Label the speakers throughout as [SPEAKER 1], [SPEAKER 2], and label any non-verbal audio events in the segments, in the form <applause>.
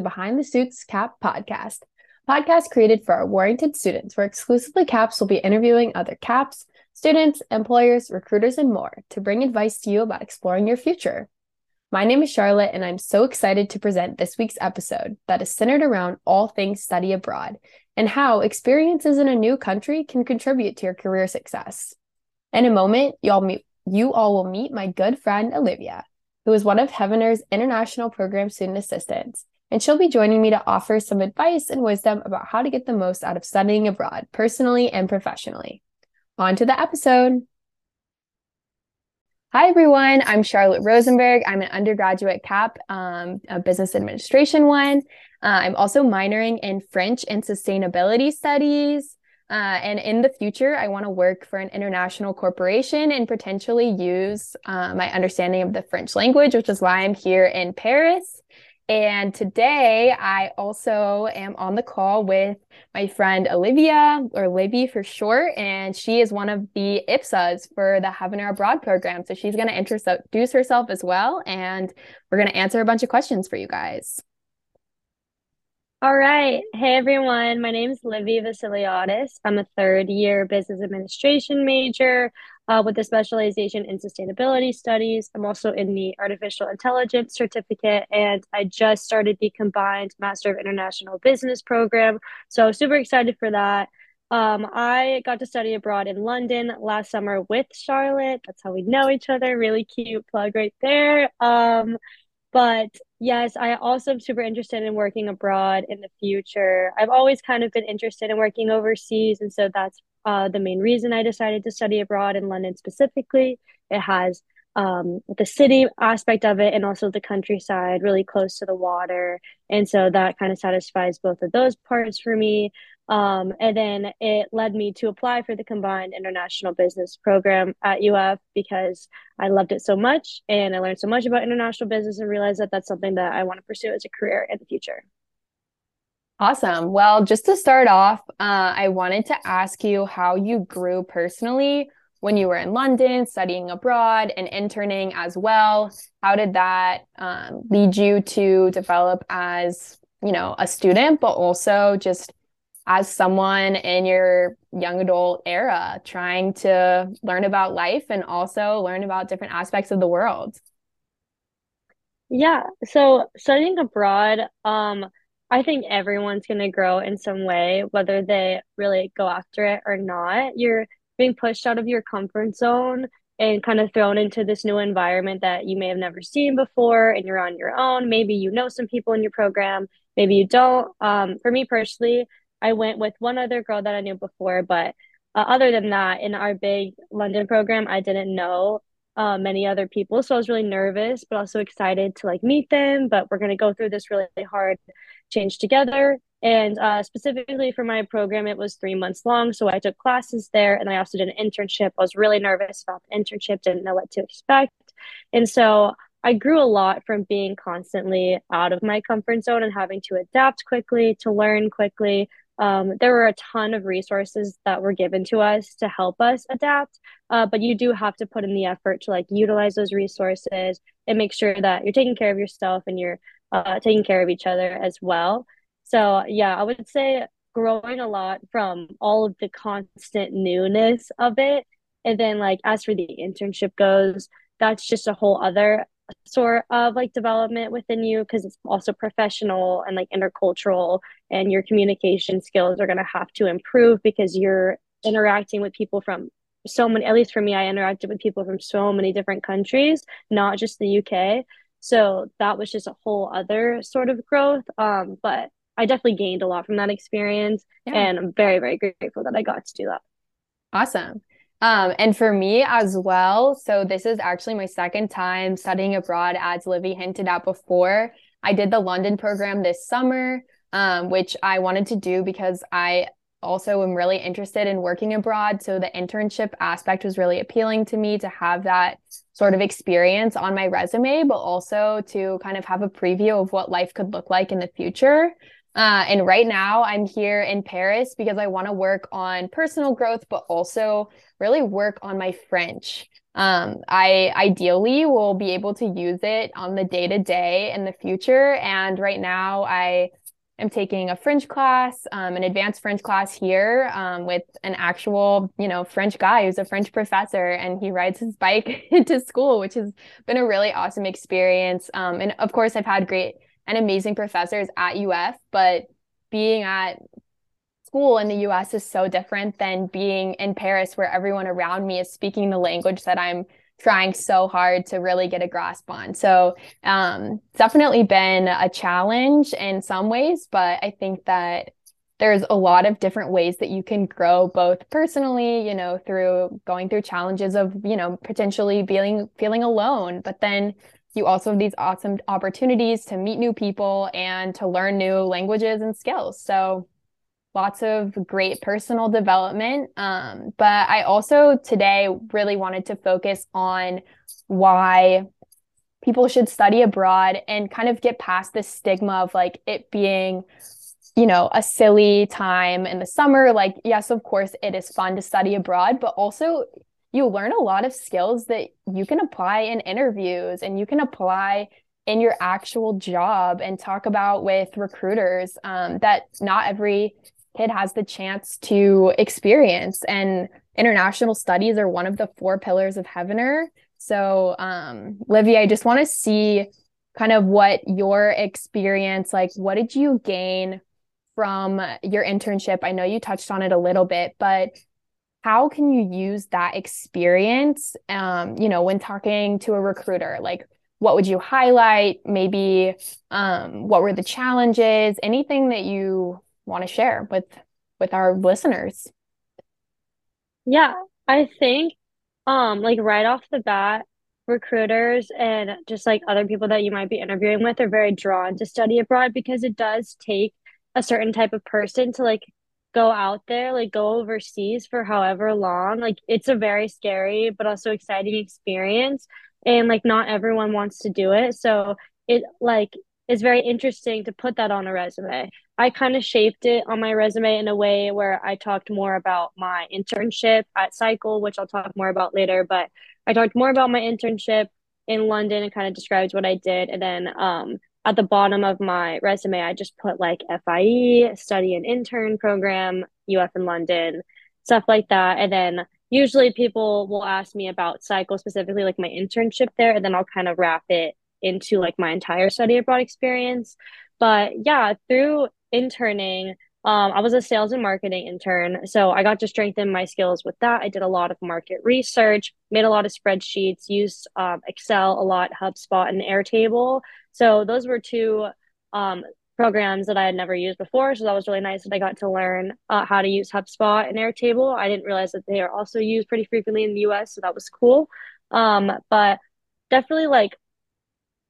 [SPEAKER 1] to Behind the Suits CAP podcast, podcast created for our Warrington students, where exclusively CAPs will be interviewing other CAPs, students, employers, recruiters, and more to bring advice to you about exploring your future. My name is Charlotte, and I'm so excited to present this week's episode that is centered around all things study abroad and how experiences in a new country can contribute to your career success. In a moment, y'all meet, you all will meet my good friend Olivia, who is one of Heavener's International Program Student Assistants and she'll be joining me to offer some advice and wisdom about how to get the most out of studying abroad, personally and professionally. On to the episode. Hi, everyone. I'm Charlotte Rosenberg. I'm an undergraduate CAP, um, a business administration one. Uh, I'm also minoring in French and sustainability studies. Uh, and in the future, I want to work for an international corporation and potentially use uh, my understanding of the French language, which is why I'm here in Paris. And today I also am on the call with my friend Olivia, or Livy for short, and she is one of the IPSAs for the Heavener Abroad program. So she's going to introduce herself as well, and we're going to answer a bunch of questions for you guys.
[SPEAKER 2] All right. Hey, everyone. My name is Livy Vasiliadis. I'm a third year business administration major uh, with a specialization in sustainability studies. I'm also in the artificial intelligence certificate, and I just started the combined Master of International Business program. So, super excited for that. Um, I got to study abroad in London last summer with Charlotte. That's how we know each other. Really cute plug right there. Um, but yes, I also am super interested in working abroad in the future. I've always kind of been interested in working overseas, and so that's uh, the main reason I decided to study abroad in London specifically. It has um, the city aspect of it and also the countryside, really close to the water. And so that kind of satisfies both of those parts for me. Um, and then it led me to apply for the combined international business program at UF because I loved it so much and I learned so much about international business and realized that that's something that I want to pursue as a career in the future.
[SPEAKER 1] Awesome. Well, just to start off, uh, I wanted to ask you how you grew personally when you were in London studying abroad and interning as well. How did that um, lead you to develop as, you know, a student, but also just as someone in your young adult era trying to learn about life and also learn about different aspects of the world?
[SPEAKER 2] Yeah, so studying abroad, um, I think everyone's going to grow in some way, whether they really go after it or not. You're being pushed out of your comfort zone and kind of thrown into this new environment that you may have never seen before and you're on your own. Maybe you know some people in your program, maybe you don't. Um, for me personally, I went with one other girl that I knew before, but uh, other than that, in our big London program, I didn't know uh, many other people. So I was really nervous, but also excited to like meet them. But we're going to go through this really hard change together. And uh, specifically for my program, it was three months long. So I took classes there and I also did an internship. I was really nervous about the internship, didn't know what to expect. And so I grew a lot from being constantly out of my comfort zone and having to adapt quickly, to learn quickly, um, there were a ton of resources that were given to us to help us adapt uh, but you do have to put in the effort to like utilize those resources and make sure that you're taking care of yourself and you're uh, taking care of each other as well. So yeah i would say growing a lot from all of the constant newness of it and then like as for the internship goes that's just a whole other sort of like development within you because it's also professional and like intercultural and your communication skills are going to have to improve because you're interacting with people from so many at least for me I interacted with people from so many different countries not just the UK so that was just a whole other sort of growth um but I definitely gained a lot from that experience yeah. and I'm very very grateful that I got to do that.
[SPEAKER 1] Awesome um, and for me as well, so this is actually my second time studying abroad, as Livy hinted at before. I did the London program this summer, um, which I wanted to do because I also am really interested in working abroad. So the internship aspect was really appealing to me to have that sort of experience on my resume, but also to kind of have a preview of what life could look like in the future. Uh, and right now, I'm here in Paris because I want to work on personal growth, but also really work on my French. Um, I ideally will be able to use it on the day to day in the future. And right now, I am taking a French class, um, an advanced French class here um, with an actual, you know, French guy who's a French professor, and he rides his bike <laughs> to school, which has been a really awesome experience. Um, and of course, I've had great and amazing professors at UF, but being at school in the US is so different than being in Paris where everyone around me is speaking the language that I'm trying so hard to really get a grasp on. So, um, definitely been a challenge in some ways, but I think that there's a lot of different ways that you can grow both personally, you know, through going through challenges of, you know, potentially feeling feeling alone, but then you also have these awesome opportunities to meet new people and to learn new languages and skills. So lots of great personal development. Um, but I also today really wanted to focus on why people should study abroad and kind of get past the stigma of like it being you know a silly time in the summer like yes of course it is fun to study abroad but also you learn a lot of skills that you can apply in interviews and you can apply in your actual job and talk about with recruiters um, that not every kid has the chance to experience. And international studies are one of the four pillars of Heavener. So, um, Livy, I just want to see kind of what your experience like. What did you gain from your internship? I know you touched on it a little bit, but how can you use that experience um, you know when talking to a recruiter? Like what would you highlight? Maybe um, what were the challenges? Anything that you want to share with with our listeners?
[SPEAKER 2] Yeah i think um like right off the bat recruiters and just like other people that you might be interviewing with are very drawn to study abroad because it does take a certain type of person to like go out there, like go overseas for however long. Like it's a very scary but also exciting experience. And like not everyone wants to do it. So it like is very interesting to put that on a resume. I kind of shaped it on my resume in a way where I talked more about my internship at Cycle, which I'll talk more about later, but I talked more about my internship in London and kind of described what I did. And then um, at the bottom of my resume, I just put like FIE, study and intern program, UF in London, stuff like that. And then usually people will ask me about cycle specifically, like my internship there, and then I'll kind of wrap it into like my entire study abroad experience. But yeah, through interning, um, I was a sales and marketing intern. So I got to strengthen my skills with that. I did a lot of market research, made a lot of spreadsheets, used um, Excel a lot, HubSpot, and Airtable. So those were two um, programs that I had never used before. So that was really nice that I got to learn uh, how to use HubSpot and Airtable. I didn't realize that they are also used pretty frequently in the US. So that was cool. Um, but definitely like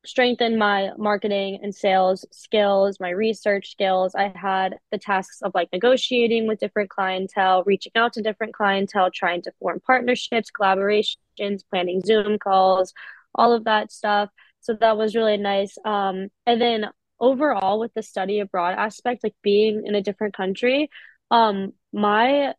[SPEAKER 2] strengthen my marketing and sales skills, my research skills. I had the tasks of like negotiating with different clientele, reaching out to different clientele, trying to form partnerships, collaborations, planning Zoom calls, all of that stuff. So that was really nice. Um, and then overall with the study abroad aspect, like being in a different country, um, my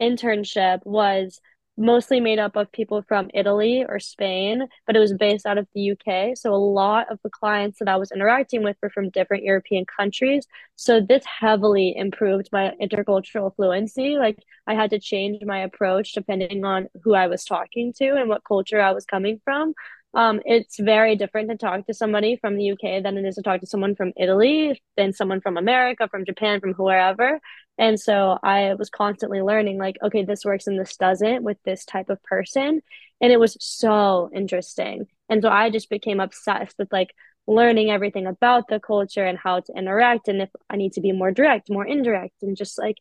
[SPEAKER 2] internship was mostly made up of people from Italy or Spain, but it was based out of the UK. So a lot of the clients that I was interacting with were from different European countries. So this heavily improved my intercultural fluency. Like I had to change my approach depending on who I was talking to and what culture I was coming from. Um, it's very different to talk to somebody from the UK than it is to talk to someone from Italy, than someone from America, from Japan, from wherever. And so I was constantly learning, like, okay, this works and this doesn't with this type of person. And it was so interesting. And so I just became obsessed with like learning everything about the culture and how to interact and if I need to be more direct, more indirect, and just like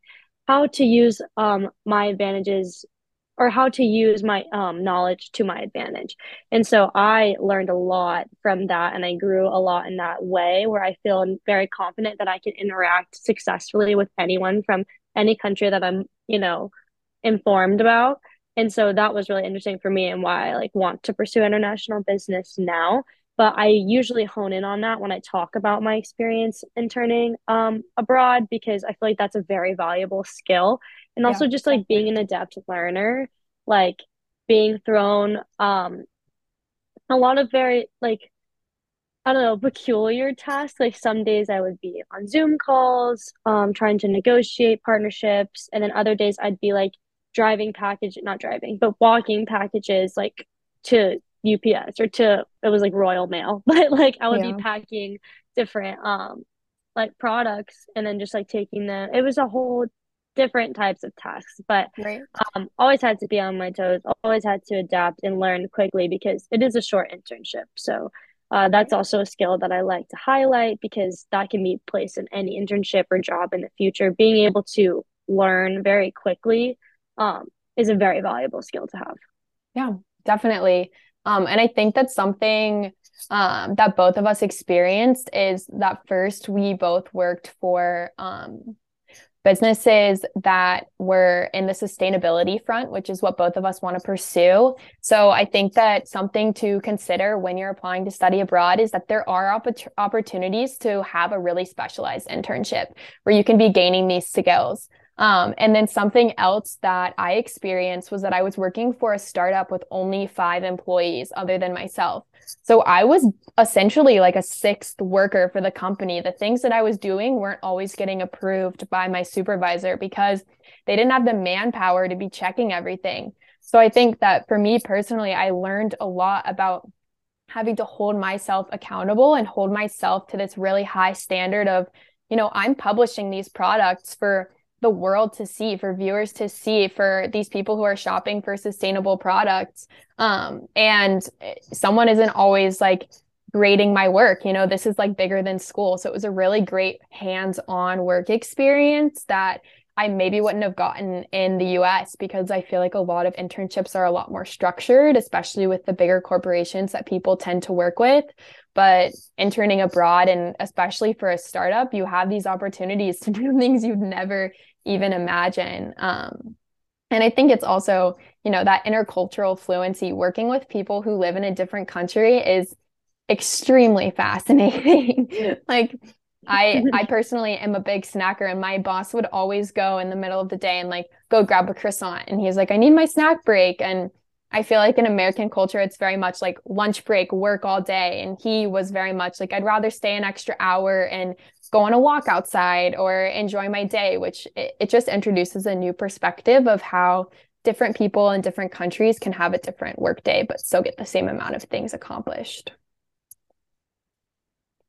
[SPEAKER 2] how to use um my advantages or how to use my um, knowledge to my advantage. And so I learned a lot from that and I grew a lot in that way where I feel very confident that I can interact successfully with anyone from any country that I'm, you know, informed about. And so that was really interesting for me and why I like want to pursue international business now. But I usually hone in on that when I talk about my experience interning um, abroad because I feel like that's a very valuable skill. And also yeah, just like being an adept learner, like being thrown um, a lot of very like I don't know, peculiar tasks. Like some days I would be on Zoom calls, um, trying to negotiate partnerships, and then other days I'd be like driving package, not driving, but walking packages like to UPS or to it was like Royal Mail, <laughs> but like I would yeah. be packing different um like products and then just like taking them. It was a whole different types of tasks, but right. um always had to be on my toes. Always had to adapt and learn quickly because it is a short internship. So uh, that's also a skill that I like to highlight because that can be placed in any internship or job in the future. Being able to learn very quickly um, is a very valuable skill to have.
[SPEAKER 1] Yeah, definitely. Um, and I think that's something um, that both of us experienced is that first we both worked for um, businesses that were in the sustainability front, which is what both of us want to pursue. So I think that something to consider when you're applying to study abroad is that there are opp- opportunities to have a really specialized internship where you can be gaining these skills. Um, and then something else that I experienced was that I was working for a startup with only five employees other than myself. So I was essentially like a sixth worker for the company. The things that I was doing weren't always getting approved by my supervisor because they didn't have the manpower to be checking everything. So I think that for me personally, I learned a lot about having to hold myself accountable and hold myself to this really high standard of, you know, I'm publishing these products for the world to see, for viewers to see, for these people who are shopping for sustainable products. Um, and someone isn't always like grading my work. You know, this is like bigger than school. So it was a really great hands on work experience that I maybe wouldn't have gotten in the US because I feel like a lot of internships are a lot more structured, especially with the bigger corporations that people tend to work with. But interning abroad, and especially for a startup, you have these opportunities <laughs> to do things you'd never even imagine. Um, and I think it's also, you know, that intercultural fluency, working with people who live in a different country is extremely <laughs> fascinating. like, I <laughs> I personally am a big snacker and my boss would always go in the middle of the day and like go grab a croissant and he's like I need my snack break and I feel like in American culture it's very much like lunch break work all day and he was very much like I'd rather stay an extra hour and go on a walk outside or enjoy my day, which it, it just introduces a new perspective of how different people in different countries can have a different work day, but still get the same amount of things accomplished.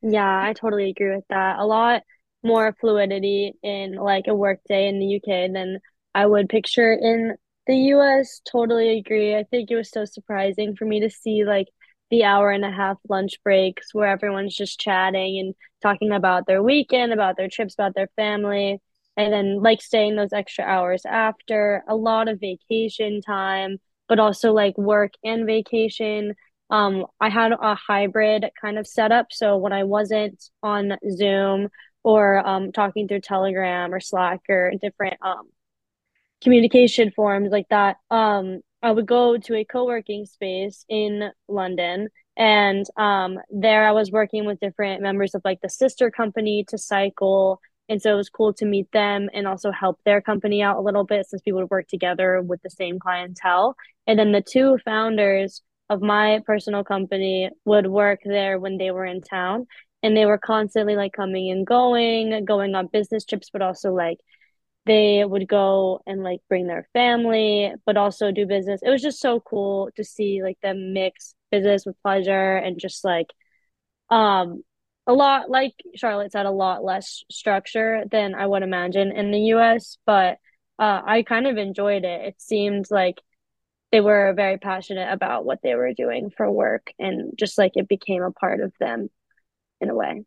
[SPEAKER 2] Yeah, I totally agree with that. A lot more fluidity in like a work day in the UK than I would picture in the US. Totally agree. I think it was so surprising for me to see like the hour and a half lunch breaks where everyone's just chatting and talking about their weekend, about their trips, about their family, and then like staying those extra hours after. A lot of vacation time, but also like work and vacation. Um, I had a hybrid kind of setup. So when I wasn't on Zoom or um, talking through Telegram or Slack or different um, communication forms like that, um, I would go to a co-working space in London. And um, there I was working with different members of like the sister company to cycle. And so it was cool to meet them and also help their company out a little bit since we would work together with the same clientele. And then the two founders of my personal company would work there when they were in town. And they were constantly like coming and going going on business trips but also like they would go and like bring their family but also do business. It was just so cool to see like them mix business with pleasure and just like um a lot like charlotte said a lot less structure than i would imagine in the us but uh, i kind of enjoyed it. It seemed like they were very passionate about what they were doing for work and just like it became a part of them in a way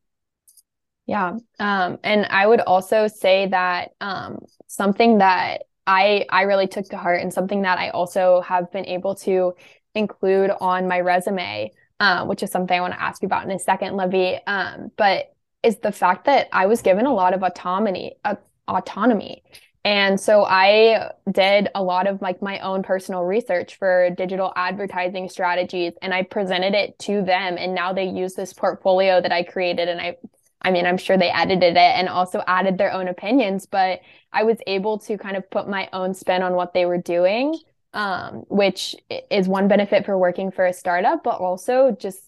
[SPEAKER 1] yeah. Um, and I would also say that um, something that I I really took to heart and something that I also have been able to include on my resume, uh, which is something I want to ask you about in a second, Livy Um, but is the fact that I was given a lot of autonomy, uh, autonomy, And so I did a lot of like my own personal research for digital advertising strategies and I presented it to them and now they use this portfolio that I created and I I mean, I'm sure they edited it and also added their own opinions, but I was able to kind of put my own spin on what they were doing, um, which is one benefit for working for a startup, but also just,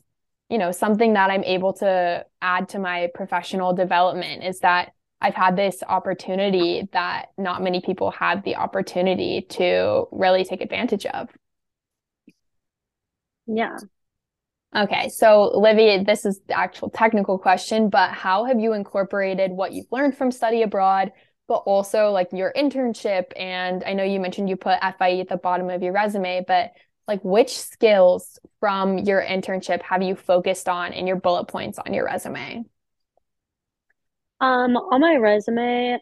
[SPEAKER 1] you know, something that I'm able to add to my professional development is that I've had this opportunity that not many people have the opportunity to really take advantage of.
[SPEAKER 2] Yeah.
[SPEAKER 1] Okay, so Livy, this is the actual technical question, but how have you incorporated what you've learned from study abroad, but also like your internship? And I know you mentioned you put FIE at the bottom of your resume, but like which skills from your internship have you focused on in your bullet points on your resume?
[SPEAKER 2] Um, on my resume,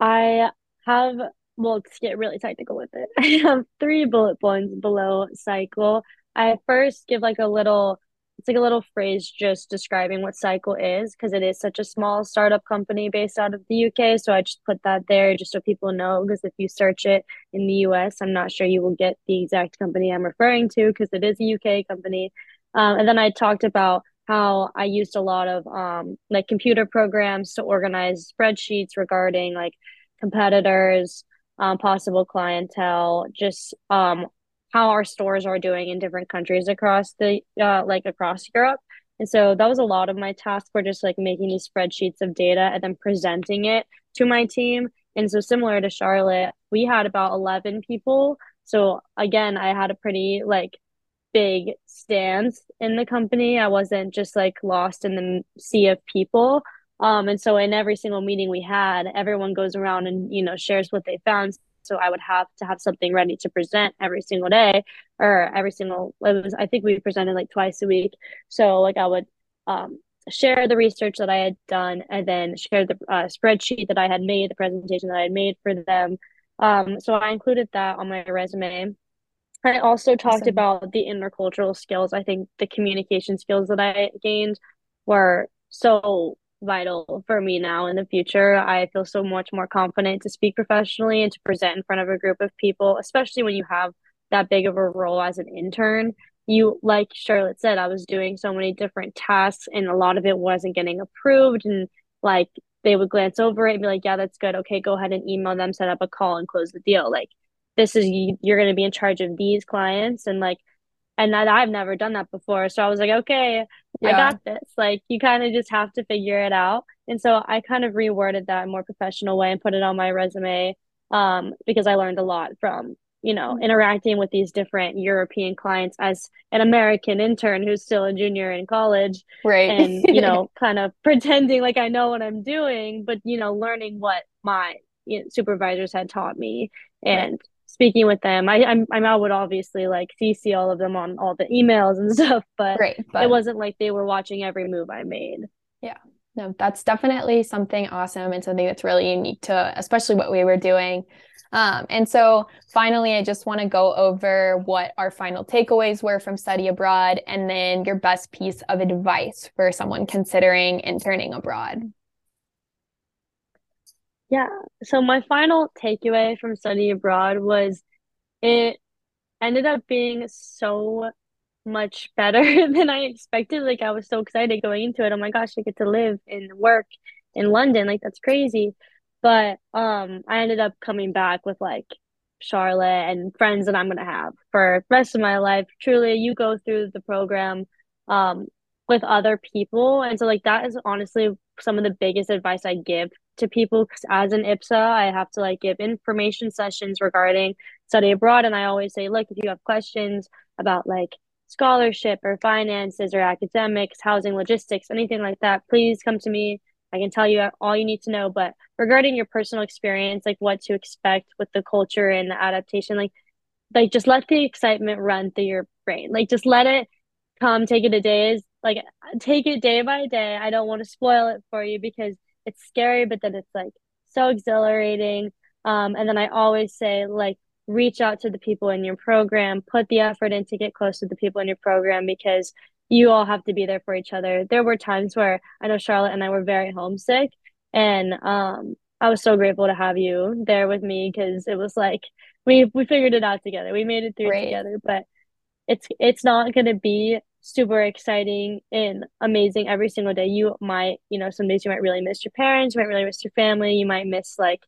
[SPEAKER 2] I have, well, to get really technical with it, <laughs> I have three bullet points below cycle. I first give like a little, it's like a little phrase just describing what cycle is because it is such a small startup company based out of the UK. So I just put that there just so people know because if you search it in the US, I'm not sure you will get the exact company I'm referring to because it is a UK company. Um, and then I talked about how I used a lot of um, like computer programs to organize spreadsheets regarding like competitors, um, possible clientele, just um, how our stores are doing in different countries across the uh, like across Europe. And so that was a lot of my task for just like making these spreadsheets of data and then presenting it to my team. And so similar to Charlotte, we had about 11 people. So again, I had a pretty like big stance in the company. I wasn't just like lost in the sea of people. Um, and so in every single meeting we had, everyone goes around and you know shares what they found. So I would have to have something ready to present every single day or every single. It was I think we presented like twice a week. So like I would um, share the research that I had done and then share the uh, spreadsheet that I had made, the presentation that I had made for them. Um, so I included that on my resume. I also talked awesome. about the intercultural skills. I think the communication skills that I gained were so vital for me now in the future. I feel so much more confident to speak professionally and to present in front of a group of people, especially when you have that big of a role as an intern. You, like Charlotte said, I was doing so many different tasks and a lot of it wasn't getting approved. And like they would glance over it and be like, yeah, that's good. Okay, go ahead and email them, set up a call and close the deal. Like this is you're going to be in charge of these clients and like and that I've never done that before. So I was like, okay, yeah. I got this. Like you kind of just have to figure it out. And so I kind of reworded that in a more professional way and put it on my resume um, because I learned a lot from, you know, mm-hmm. interacting with these different European clients as an American intern who's still a junior in college.
[SPEAKER 1] Right.
[SPEAKER 2] And, you know, <laughs> kind of pretending like I know what I'm doing, but, you know, learning what my you know, supervisors had taught me and speaking with them. I I'm I'm I would obviously like CC all of them on all the emails and <laughs> stuff, but,
[SPEAKER 1] right, but
[SPEAKER 2] it wasn't like they were watching every move I made.
[SPEAKER 1] Yeah. No, that's definitely something awesome and something that's really unique to especially what we were doing. Um, and so finally, I just want to go over what our final takeaways were from study abroad and then your best piece of advice for someone considering interning abroad.
[SPEAKER 2] Yeah. So my final takeaway from study abroad was it ended up being so much better <laughs> than I expected. Like I was so excited going into it. Oh my gosh, I get to live and work in London. Like that's crazy. But um I ended up coming back with like Charlotte and friends that I'm gonna have for the rest of my life. Truly, you go through the program um with other people. And so like that is honestly some of the biggest advice I give to people because as an IPSA, I have to like give information sessions regarding study abroad. And I always say, look, if you have questions about like scholarship or finances or academics, housing, logistics, anything like that, please come to me. I can tell you all you need to know. But regarding your personal experience, like what to expect with the culture and the adaptation, like like just let the excitement run through your brain. Like just let it come, take it a day. Like take it day by day. I don't want to spoil it for you because it's scary, but then it's like so exhilarating. Um, and then I always say, like, reach out to the people in your program, put the effort in to get close to the people in your program because you all have to be there for each other. There were times where I know Charlotte and I were very homesick, and um, I was so grateful to have you there with me because it was like we we figured it out together. We made it through together, but it's it's not going to be super exciting and amazing every single day. You might, you know, some days you might really miss your parents, you might really miss your family, you might miss like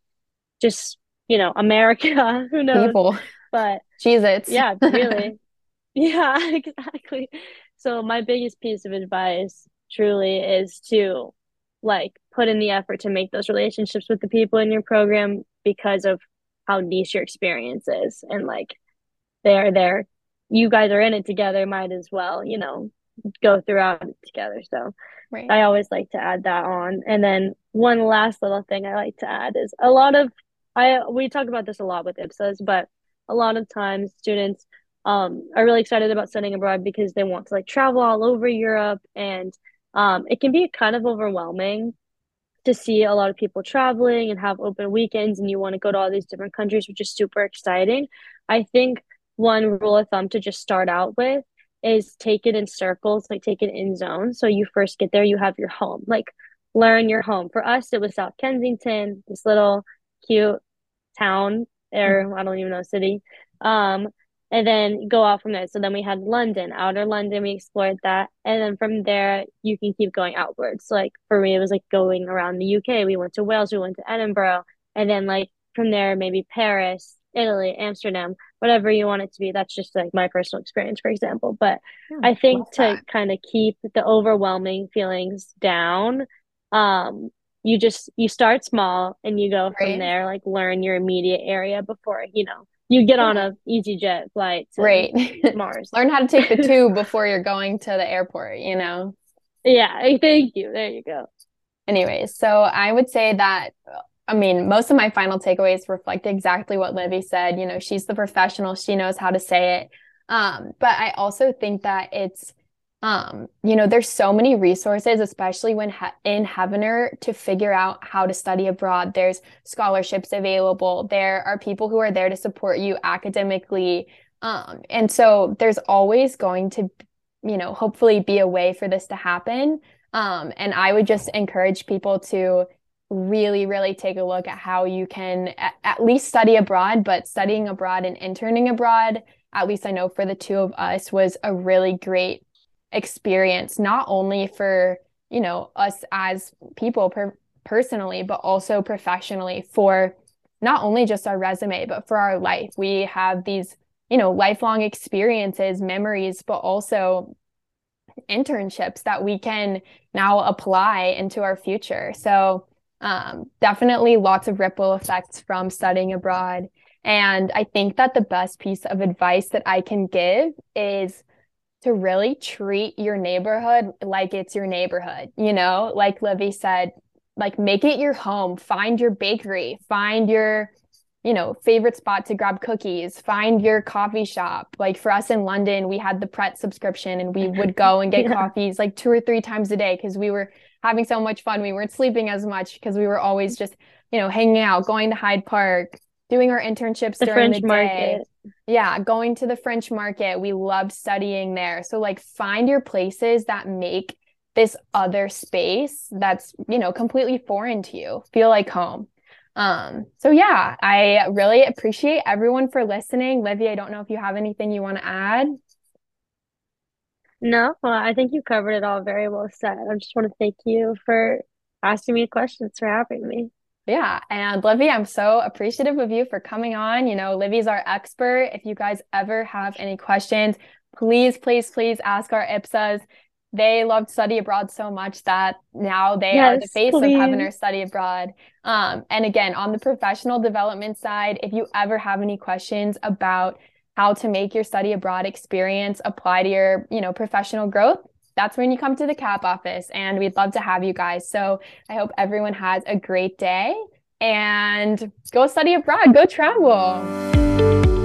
[SPEAKER 2] just, you know, America, <laughs> who knows. People. But
[SPEAKER 1] Jesus. it.
[SPEAKER 2] Yeah, really. <laughs> yeah, <laughs> exactly. So my biggest piece of advice truly is to like put in the effort to make those relationships with the people in your program because of how niche your experience is and like they're there you guys are in it together might as well you know go throughout it together. So right. i always like to add that on. And then one last little thing i like to add is a lot of i we talk about this a lot with ipsas but a lot of times students um, are really excited about studying abroad because they want to like travel all over europe. And um, it can be kind of overwhelming to see a lot of people traveling and have open weekends and you want to go to all these different countries which is super exciting. I think one rule of thumb to just start out with is take it in circles like take it in zones so you first get there you have your home like learn your home for us it was south kensington this little cute town or mm-hmm. i don't even know city um and then go out from there. So then we had London, outer London, we explored that. And then from there, you can keep going outwards. So like for me, it was like going around the UK. We went to Wales, we went to Edinburgh. And then like from there, maybe Paris, Italy, Amsterdam, whatever you want it to be. That's just like my personal experience, for example. But yeah, I think to kind of keep the overwhelming feelings down, um, you just you start small and you go right. from there, like learn your immediate area before, you know, you get on a EasyJet flight
[SPEAKER 1] right <laughs>
[SPEAKER 2] Mars.
[SPEAKER 1] Learn how to take the <laughs> tube before you're going to the airport, you know.
[SPEAKER 2] Yeah, thank you. There you go.
[SPEAKER 1] Anyways, so I would say that I mean, most of my final takeaways reflect exactly what Livy said. You know, she's the professional, she knows how to say it. Um, but I also think that it's um, you know, there's so many resources, especially when ha- in Heavener to figure out how to study abroad. There's scholarships available. There are people who are there to support you academically. Um, and so there's always going to, you know, hopefully be a way for this to happen. Um, and I would just encourage people to really, really take a look at how you can at, at least study abroad, but studying abroad and interning abroad, at least I know for the two of us, was a really great experience not only for you know us as people per- personally but also professionally for not only just our resume but for our life. We have these you know lifelong experiences memories but also internships that we can now apply into our future. So um, definitely lots of ripple effects from studying abroad. And i think that the best piece of advice that i can give is to really treat your neighborhood like it's your neighborhood, you know, like Livy said, like make it your home, find your bakery, find your, you know, favorite spot to grab cookies, find your coffee shop. Like for us in London, we had the Pret subscription and we would go and get <laughs> yeah. coffees like two or three times a day because we were having so much fun. We weren't sleeping as much because we were always just, you know, hanging out, going to Hyde Park, doing our internships the during French the day. Market. Yeah, going to the French market. We loved studying there. So like find your places that make this other space that's, you know, completely foreign to you. Feel like home. Um, so yeah, I really appreciate everyone for listening. Livy, I don't know if you have anything you want to add.
[SPEAKER 2] No, well, I think you covered it all very well said. I just want to thank you for asking me questions, for having me.
[SPEAKER 1] Yeah. And Livy, I'm so appreciative of you for coming on. You know, Livy's our expert. If you guys ever have any questions, please, please, please ask our IPSAs. They loved study abroad so much that now they yes, are the face please. of Heavener Study Abroad. Um, and again, on the professional development side, if you ever have any questions about how to make your study abroad experience apply to your, you know, professional growth, that's when you come to the CAP office and we'd love to have you guys. So I hope everyone has a great day and go study abroad, go travel.